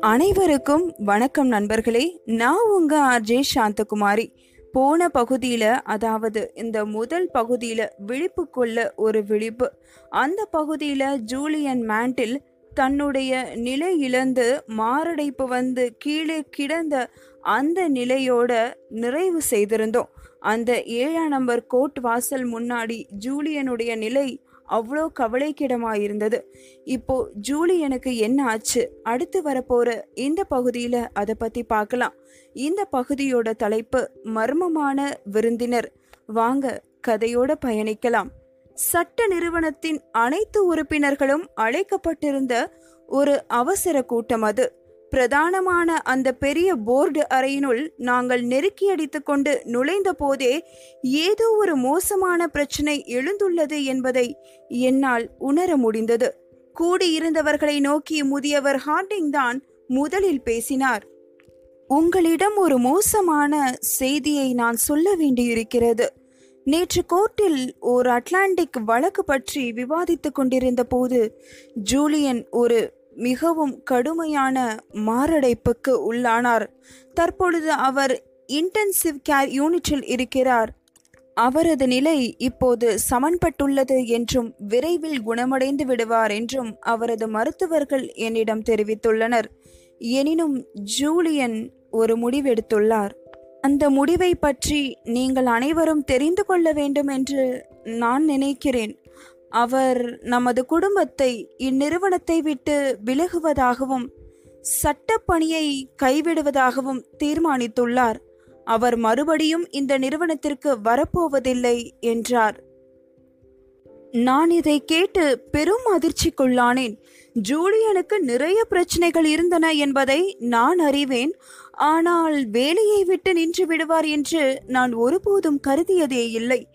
அனைவருக்கும் வணக்கம் நண்பர்களே. நான் உங்க ஆர்ஜே சாந்தகுமாரி. போன பகுதியில் அதாவது இந்த முதல் பகுதியில் விழிப்பு கொள்ள ஒரு விழிப்பு. அந்த பகுதியில் ஜூலியன் மேண்டில் தன்னுடைய நிலை இழந்து மாரடைப்பு வந்து கீழே கிடந்த அந்த நிலையோட நிறைவு செய்திருந்தோம். அந்த ஏழாம் நம்பர் கோர்ட் வாசல் முன்னாடி ஜூலியனுடைய நிலை அவ்வளோ கவலைக்கிடமாக இருந்தது இப்போ ஜூலியனுக்கு என்ன ஆச்சு? அடுத்து வரப்போகிற இந்த பகுதியில் அதை பற்றி பார்க்கலாம். இந்த பகுதியோட தலைப்பு மர்மமான விருந்தினர். வாங்க கதையோட பயணிக்கலாம். சட்ட நிறுவனத்தின் அனைத்து உறுப்பினர்களும் அழைக்கப்பட்டிருந்த ஒரு அவசர கூட்டம் அது. பிரதானமான அந்த பெரிய போர்டு அறையினுள் நாங்கள் நெருக்கி அடித்துக் கொண்டு நுழைந்த போதே ஏதோ ஒரு மோசமான பிரச்சனை எழுந்துள்ளது என்பதை என்னால் உணர முடிந்தது. கூடியிருந்தவர்களை நோக்கி முதியவர் ஹார்டிங் தான் முதலில் பேசினார். உங்களிடம் ஒரு மோசமான செய்தியை நான் சொல்ல வேண்டியிருக்கிறது. நேற்று கோர்ட்டில் ஒரு அட்லாண்டிக் வழக்கு பற்றி விவாதித்துக் கொண்டிருந்த போது ஜூலியன் ஒரு மிகவும் கடுமையான மாரடைப்புக்கு உள்ளானார். தற்பொழுது அவர் இன்டென்சிவ் கேர் யூனிட்டில் இருக்கிறார். அவரது நிலை இப்போது சமன்பட்டுள்ளது என்றும் விரைவில் குணமடைந்து விடுவார் என்றும் அவரது மருத்துவர்கள் என்னிடம் தெரிவித்துள்ளனர். எனினும் ஜூலியன் ஒரு முடிவெடுத்துள்ளார். அந்த முடிவை பற்றி நீங்கள் அனைவரும் தெரிந்து கொள்ள வேண்டும் என்று நான் நினைக்கிறேன். அவர் நமது குடும்பத்தை இந்நிறுவனத்தை விட்டு விலகுவதாகவும் சட்டப்பணியை கைவிடுவதாகவும் தீர்மானித்துள்ளார். அவர் மறுபடியும் இந்த நிறுவனத்திற்கு வரப்போவதில்லை என்றார். நான் இதை கேட்டு பெரும் அதிர்ச்சிக்குள்ளானேன். ஜூலியனுக்கு நிறைய பிரச்சனைகள் இருந்தன என்பதை நான் அறிவேன். ஆனால் வேலையை விட்டு நின்று விடுவார் என்று நான் ஒருபோதும் கருதியதே இல்லை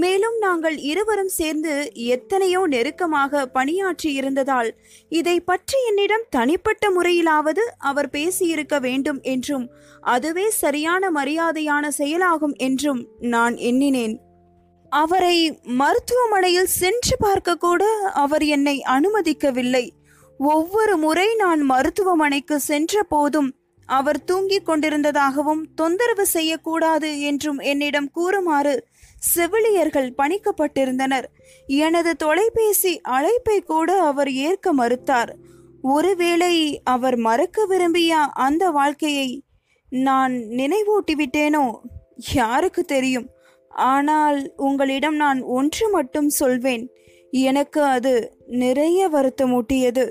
மேலும் நாங்கள் இருவரும் சேர்ந்து எத்தனையோ நெருக்கமாக பணியாற்றி இருந்ததால் இதை பற்றி என்னிடம் தனிப்பட்ட முறையிலாவது அவர் பேசியிருக்க வேண்டும் என்றும் அதுவே சரியான மரியாதையான செயலாகும் என்றும் நான் எண்ணினேன். அவரை மருத்துவமனையில் சென்று பார்க்க கூட அவர் என்னை அனுமதிக்கவில்லை. ஒவ்வொரு முறை நான் மருத்துவமனைக்கு சென்ற போதும் அவர் தூங்கிக் கொண்டிருந்ததாகவும் தொந்தரவு செய்யக்கூடாது என்றும் என்னிடம் கூறுமாறு செவிலியர்கள் பணிக்கப்பட்டிருந்தனர். எனது தொலைபேசி அழைப்பை கூட அவர் ஏற்க மறுத்தார். ஒருவேளை அவர் மறக்க விரும்பிய அந்த வாழ்க்கையை நான் நினைவூட்டிவிட்டேனோ? யாருக்கு தெரியும்? ஆனால் உங்களிடம் நான் ஒன்று மட்டும் சொல்வேன். எனக்கு அது நிறைய வருத்தமூட்டியது.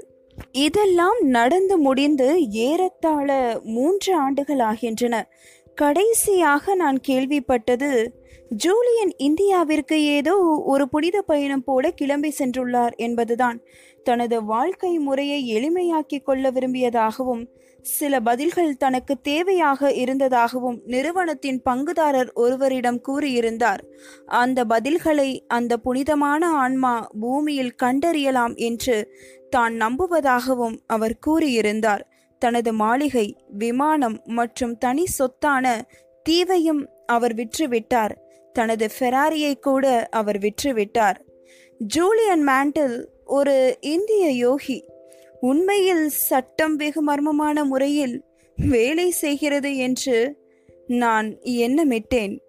இதெல்லாம் நடந்து முடிந்து ஏறத்தாழ மூன்று ஆண்டுகள் ஆகின்றன கடைசியாக நான் கேள்விப்பட்டது ஜூலியன் இந்தியாவிற்கு ஏதோ ஒரு புனித பயணம் போல கிளம்பி சென்றுள்ளார் என்பதுதான். தனது வாழ்க்கை முறையை எளிமையாக்கிக் கொள்ள விரும்பியதாகவும் சில பதில்கள் தனக்கு தேவையாக இருந்ததாகவும் நிறுவனத்தின் பங்குதாரர் ஒருவரிடம் கூறியிருந்தார். அந்த பதில்களை அந்த புனிதமான ஆன்மா பூமியில் கண்டறியலாம் என்று தான் நம்புவதாகவும் அவர் கூறியிருந்தார். தனது மாளிகை விமானம் மற்றும் தனி சொத்தான தீவையும் அவர் விற்றுவிட்டார். தனது ஃபெராரியை கூட அவர் விற்றுவிட்டார். ஜூலியன் மேண்டில் ஒரு இந்திய யோகி உண்மையில் சட்டம் வெகு மர்மமான முறையில் வேலை செய்கிறது என்று நான் எண்ணமிட்டேன்.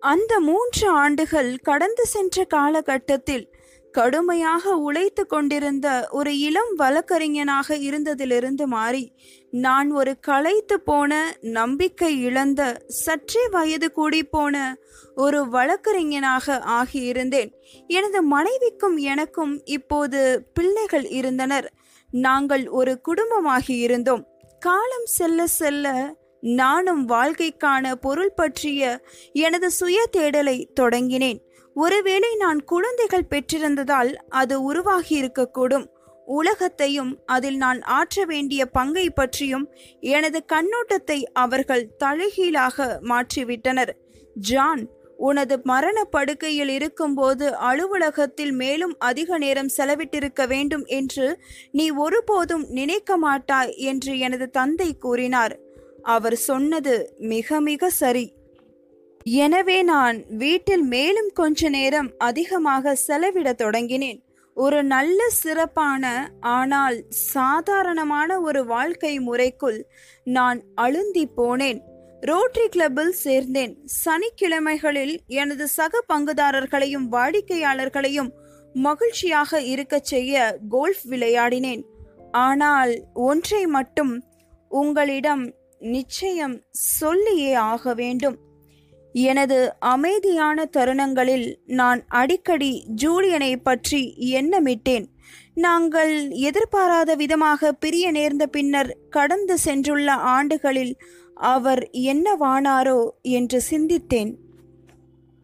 அந்த மூன்று ஆண்டுகள் கடந்து சென்ற காலகட்டத்தில் கடுமையாக உழைத்து கொண்டிருந்த ஒரு இளம் வழக்கறிஞனாக இருந்ததிலிருந்து மாறி நான் ஒரு களைத்து போன நம்பிக்கை இழந்த சற்றே வயது கூடி போன ஒரு வழக்கறிஞனாக ஆகியிருந்தேன். எனது மனைவிக்கும் எனக்கும் இப்போது பிள்ளைகள் இருந்தனர். நாங்கள் ஒரு குடும்பமாகி இருந்தோம். காலம் செல்ல செல்ல நானும் வாழ்க்கைக்கான பொருள் பற்றிய எனது சுய தேடலை தொடங்கினேன். ஒருவேளை நான் குழந்தைகள் பெற்றிருந்ததால் அது உருவாகி இருக்கக்கூடும் உலகத்தையும் அதில் நான் ஆற்ற வேண்டிய பங்கை பற்றியும் எனது கண்ணோட்டத்தை அவர்கள் தலைகீழாக மாற்றிவிட்டனர். ஜான் உனது மரண படுக்கையில் இருக்கும்போது அலுவலகத்தில் மேலும் அதிக நேரம் செலவிட்டிருக்க வேண்டும் என்று நீ ஒருபோதும் நினைக்க மாட்டாய் என்று எனது தந்தை கூறினார். அவர் சொன்னது மிக மிக சரி. எனவே நான் வீட்டில் மேலும் கொஞ்ச நேரம் அதிகமாக செலவிட தொடங்கினேன். ஒரு நல்ல சிறப்பான ஆனால் சாதாரணமான ஒரு வாழ்க்கை முறைக்குள் நான் அழுந்தி போனேன். ரோட்டரி கிளப்பில் சேர்ந்தேன். சனிக்கிழமைகளில் எனது சக பங்குதாரர்களையும் வாடிக்கையாளர்களையும் மகிழ்ச்சியாக இருக்கச் செய்ய கோல்ஃப் விளையாடினேன். ஆனால் ஒன்றை மட்டும் உங்களிடம் நிச்சயம் சொல்லியே ஆக வேண்டும். எனது அமைதியான தருணங்களில் நான் அடிக்கடி ஜூலியனை பற்றி எண்ணமிட்டேன். நாங்கள் எதிர்பாராத விதமாக பிரிய நேர்ந்த பின்னர் கடந்து சென்றுள்ள ஆண்டுகளில் அவர் என்னவானாரோ என்று சிந்தித்தேன்.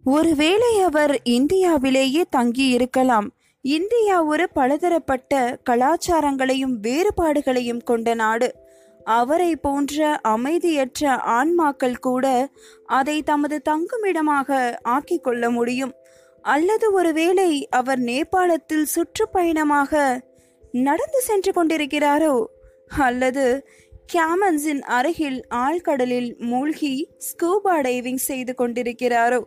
ஒருவேளை அவர் இந்தியாவிலேயே தங்கி இருக்கலாம் இந்தியா ஒரு பலதரப்பட்ட கலாச்சாரங்களையும் வேறுபாடுகளையும் கொண்ட நாடு. அவரை போன்ற அமைதியற்ற ஆன்மாக்கள் கூட அதை தமது தங்குமிடமாக ஆக்கிக்கொள்ள முடியும். அல்லது ஒருவேளை அவர் நேபாளத்தில் சுற்றுப்பயணமாக நடந்து சென்று கொண்டிருக்கிறாரோ? அல்லது கேமன்ஸின் அருகில் ஆழ்கடலில் மூழ்கி ஸ்கூபா டைவிங் செய்து கொண்டிருக்கிறாரோ?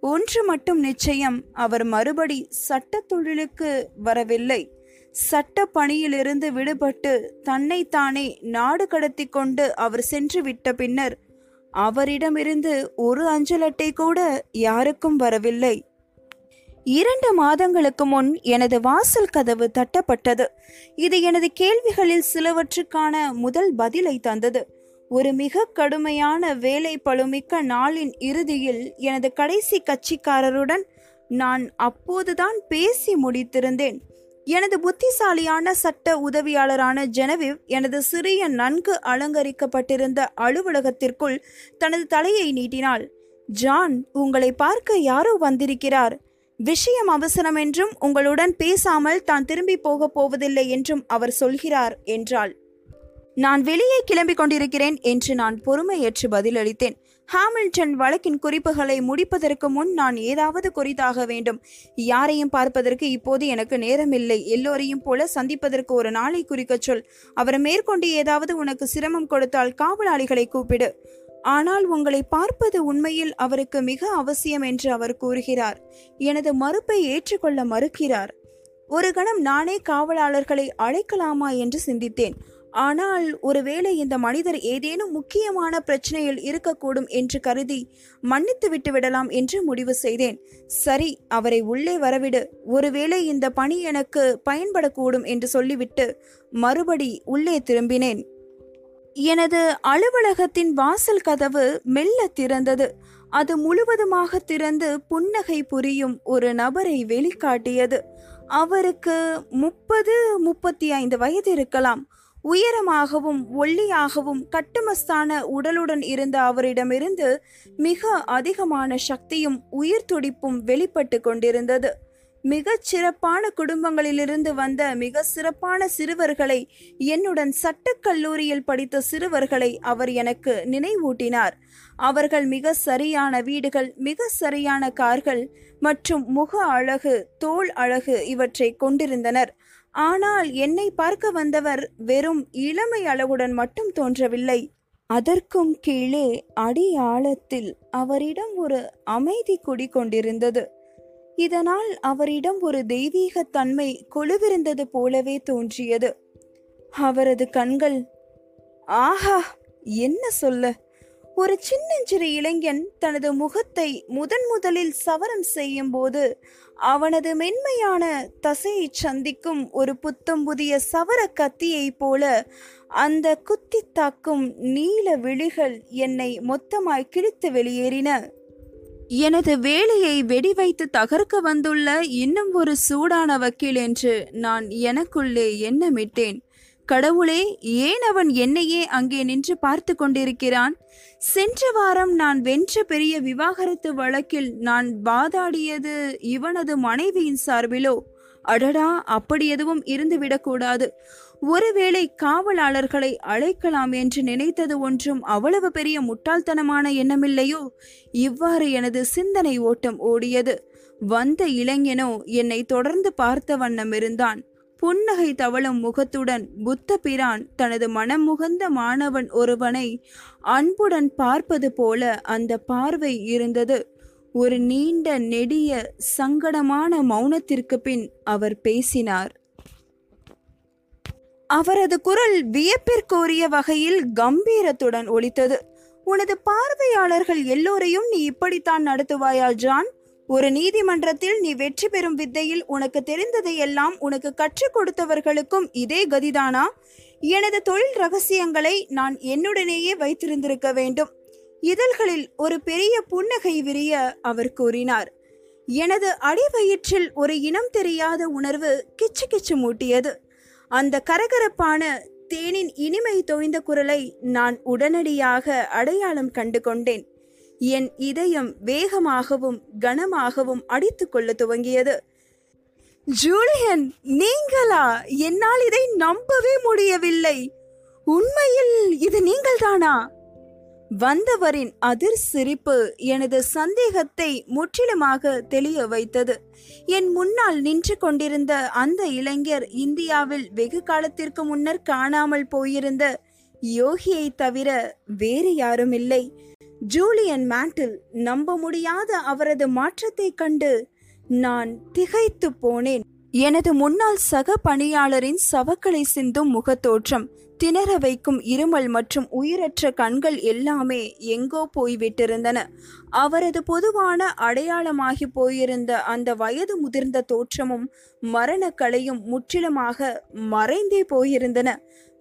ஒன்று மட்டும் நிச்சயம் அவர் மறுபடி சட்ட தொழிலுக்கு வரவில்லை. சட்ட பணியிலிருந்து விடுபட்டு தன்னைத்தானே நாடு கடத்தி கொண்டு அவர் சென்று விட்ட பின்னர் அவரிடமிருந்து ஒரு அஞ்சல் அட்டை கூட யாருக்கும் வரவில்லை. இரண்டு மாதங்களுக்கு முன் எனது வாசல் கதவு தட்டப்பட்டது. இது எனது கேள்விகளில் சிலவற்றுக்கான முதல் பதிலை தந்தது. ஒரு மிக கடுமையான வேலை பளுமிக்க நாளின் இறுதியில் எனது கடைசி கட்சிக்காரருடன் நான் அப்போதுதான் பேசி முடித்திருந்தேன். எனது புத்திசாலியான சட்ட உதவியாளரான ஜெனவிவ் எனது சிறிய நன்கு அலங்கரிக்கப்பட்டிருந்த அலுவலகத்திற்குள் தனது தலையை நீட்டினாள். ஜான் உங்களை பார்க்க யாரோ வந்திருக்கிறார். விஷயம் அவசரம் என்றும் உங்களுடன் பேசாமல் தான் திரும்பி போகப் போவதில்லை என்றும் அவர் சொல்கிறார் என்றாள். நான் வெளியே கிளம்பிக் கொண்டிருக்கிறேன் என்று நான் பொறுமையற்று பதிலளித்தேன். ஹாமில்டன் வழக்கின் குறிப்புகளை முடிப்பதற்கு முன் நான் ஏதாவது குறித்தாக வேண்டும். யாரையும் பார்ப்பதற்கு இப்போது எனக்கு நேரமில்லை. எல்லோரையும் போல சந்திப்பதற்கு ஒரு நாளை குறிக்கச் சொல். அவர் மேற்கொண்டு ஏதாவது உனக்கு சிரமம் கொடுத்தால் காவலாளிகளை கூப்பிடு. ஆனால் உங்களை பார்ப்பது உண்மையில் அவருக்கு மிக அவசியம் என்று அவர் கூறுகிறார். எனது மறுப்பை ஏற்றுக்கொள்ள மறுக்கிறார். ஒரு கணம் நானே காவலாளர்களை அழைக்கலாமா என்று சிந்தித்தேன். ஆனால் ஒருவேளை இந்த மனிதர் ஏதேனும் முக்கியமான பிரச்சனையில் இருக்கக்கூடும் என்று கருதி மன்னித்து விட்டு விடலாம் என்று முடிவு செய்தேன். சரி அவரை உள்ளே வரவிடு. ஒருவேளை இந்த பணி எனக்கு பயன்படக்கூடும் என்று சொல்லிவிட்டு மறுபடி உள்ளே திரும்பினேன். எனது அலுவலகத்தின் வாசல் கதவு மெல்ல திறந்தது. அது முழுவதுமாக திறந்து புன்னகை புரியும் ஒரு நபரை வெளிக்காட்டியது. அவருக்கு முப்பது முப்பத்தி ஐந்து வயது இருக்கலாம். உயரமாகவும் ஒல்லியாகவும் கட்டுமஸ்தான உடலுடன் இருந்த அவரிடமிருந்து மிக அதிகமான சக்தியும் உயிர் துடிப்பும் வெளிப்பட்டு கொண்டிருந்தது. மிகச் சிறப்பான குடும்பங்களிலிருந்து வந்த மிக சிறப்பான சிறுவர்களை என்னுடன் சட்டக் கல்லூரியில் படித்த சிறுவர்களை அவர் எனக்கு நினைவூட்டினார். அவர்கள் மிக சரியான வீடுகள் மிக சரியான கார்கள் மற்றும் முக அழகு தோல் அழகு இவற்றை கொண்டிருந்தனர். ஆனால் என்னை பார்க்க வந்தவர் வெறும் இளமை அளவுடன் மட்டும் தோன்றவில்லை. அதற்கும் கீழே அடி ஆழத்தில் அவரிடம் ஒரு அமைதி குடிகொண்டிருந்தது. இதனால் அவரிடம் ஒரு தெய்வீக தன்மை கொலுவிருந்தது போலவே தோன்றியது. அவரது கண்கள் ஆஹா என்ன சொல்ல? ஒரு சின்னஞ்சிறு இளைஞன் தனது முகத்தை முதன் முதலில் சவரம் செய்யும் போது அவனது மென்மையான தசையை சந்திக்கும் ஒரு புத்தம் புதிய சவர கத்தியைப் போல அந்த குத்தி தாக்கும் நீல விழிகள் என்னை மொத்தமாய் கிழித்து வெளியேறின. எனது வேலையை வெடி வைத்து தகர்க்க வந்துள்ள இன்னும் ஒரு சூடான வக்கீல் என்று நான் எனக்குள்ளே எண்ணமிட்டேன். கடவுளே ஏன் அவன் என்னையே அங்கே நின்று பார்த்து கொண்டிருக்கிறான்? சென்ற வாரம் நான் வென்ற பெரிய விவாகரத்து வழக்கில் நான் வாதாடியது இவனது மனைவியின் சார்பிலோ? அடடா அப்படி எதுவும் இருந்துவிடக்கூடாது ஒருவேளை காவலாளர்களை அழைக்கலாம் என்று நினைத்தது ஒன்றும் அவ்வளவு பெரிய முட்டாள்தனமான எண்ணமில்லையோ? இவ்வாறு எனது சிந்தனை ஓட்டம் ஓடியது. வந்த இளைஞனோ என்னை தொடர்ந்து பார்த்த வண்ணம் இருந்தான். புன்னகை தவழும் முகத்துடன் புத்த பிரான் தனது மனம் முகந்த மாணவன் ஒருவனை அன்புடன் பார்ப்பது போல அந்த பார்வை இருந்தது. ஒரு நீண்ட நெடிய சங்கடமான மௌனத்திற்கு பின் அவர் பேசினார். அவரது குரல் வியப்பிற்குரிய வகையில் கம்பீரத்துடன் ஒலித்தது. உனது பார்வையாளர்கள் எல்லோரையும் நீ இப்படித்தான் நடத்துவாயா ஜான்? ஒரு நீதிமன்றத்தில் நீ வெற்றி பெறும் வித்தையில் உனக்கு தெரிந்ததை எல்லாம் உனக்கு கற்றுக் கொடுத்தவர்களுக்கும் இதே கதிதானா? எனது தொழில் ரகசியங்களை நான் என்னுடனேயே வைத்திருந்திருக்க வேண்டும். இதழ்களில் ஒரு பெரிய புன்னகை விரிய அவர் கூறினார். எனது அடிவயிற்றில் ஒரு இனம் தெரியாத உணர்வு கிச்சு கிச்சு மூட்டியது. அந்த கரகரப்பான தேனின் இனிமை தோய்ந்த குரலை நான் உடனடியாக அடையாளம் கண்டு கொண்டேன் என் இதயம் வேகமாகவும் கனமாகவும் அடித்து கொள்ள துவங்கியது. ஜூலியன் நீங்களா? என்னால் இதை நம்பவே முடியவில்லை. உண்மையில் இது நீங்கள்தானா? வந்தவரின் அதிர் சிரிப்பு எனது சந்தேகத்தை முற்றிலுமாக தெளிய வைத்தது. என் முன்னால் நின்று கொண்டிருந்த அந்த இளைஞர் இந்தியாவில் வெகு காலத்திற்கு முன்னர் காணாமல் போயிருந்த யோகியை தவிர வேறு யாரும் இல்லை ஜூலியன் மேண்டில் நம்ப முடியாத அவரது மாற்றத்தை கண்டு நான் திகைத்து போனேன். எனது முன்னாள் சக பணியாளரின் சவக்களை சிந்தும் முகத்தோற்றம் திணற வைக்கும் இருமல் மற்றும் உயிரற்ற கண்கள் எல்லாமே எங்கோ போய்விட்டிருந்தன. அவரது பொதுவான அடையாளமாகி போயிருந்த அந்த வயது முதிர்ந்த தோற்றமும் மரணக்கலையும் முற்றிலுமாக மறைந்தே போயிருந்தன.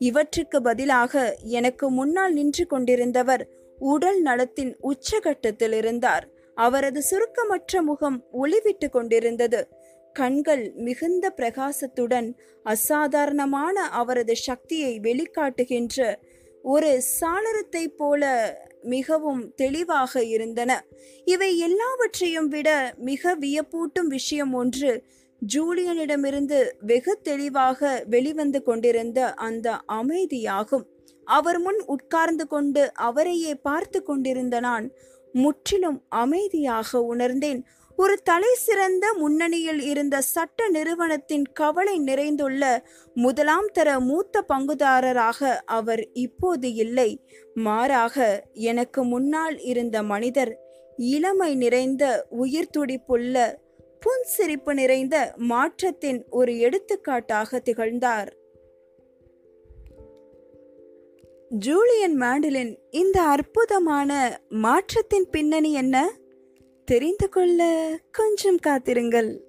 இவற்றுக்கு பதிலாக எனக்கு முன்னால் நின்று கொண்டிருந்தவர் உடல் நலத்தின் உச்சகட்டத்தில் இருந்தார் அவரது சுருக்கமற்ற முகம் ஒளிவிட்டு கொண்டிருந்தது. கண்கள் மிகுந்த பிரகாசத்துடன் அசாதாரணமான அவரது சக்தியை வெளிக்காட்டுகின்ற ஒரு சாளரத்தை போல மிகவும் தெளிவாக இருந்தன. இவை எல்லாவற்றையும் விட மிக வியப்பூட்டும் விஷயம் ஒன்று ஜூலியனிடமிருந்து வெகு தெளிவாக வெளிவந்து கொண்டிருந்த அந்த அமைதியாகும். அவர் முன் உட்கார்ந்து கொண்டு அவரையே பார்த்து கொண்டிருந்த நான் முற்றிலும் அமைதியாக உணர்ந்தேன். ஒரு தலை சிறந்த முன்னணியில் இருந்த சட்ட நிறுவனத்தின் கவலை நிறைந்துள்ள முதலாம் தர மூத்த பங்குதாரராக அவர் இப்போது இல்லை. மாறாக எனக்கு முன்னால் இருந்த மனிதர் இளமை நிறைந்த உயிர் துடிப்புள்ள புன்சிரிப்பு நிறைந்த மாற்றத்தின் ஒரு எடுத்துக்காட்டாக திகழ்ந்தார். ஜூலியன் மேண்டலின் இந்த அற்புதமான மாற்றத்தின் பின்னணி என்ன? தெரிந்து கொள்ள கொஞ்சம் காத்திருங்கள்.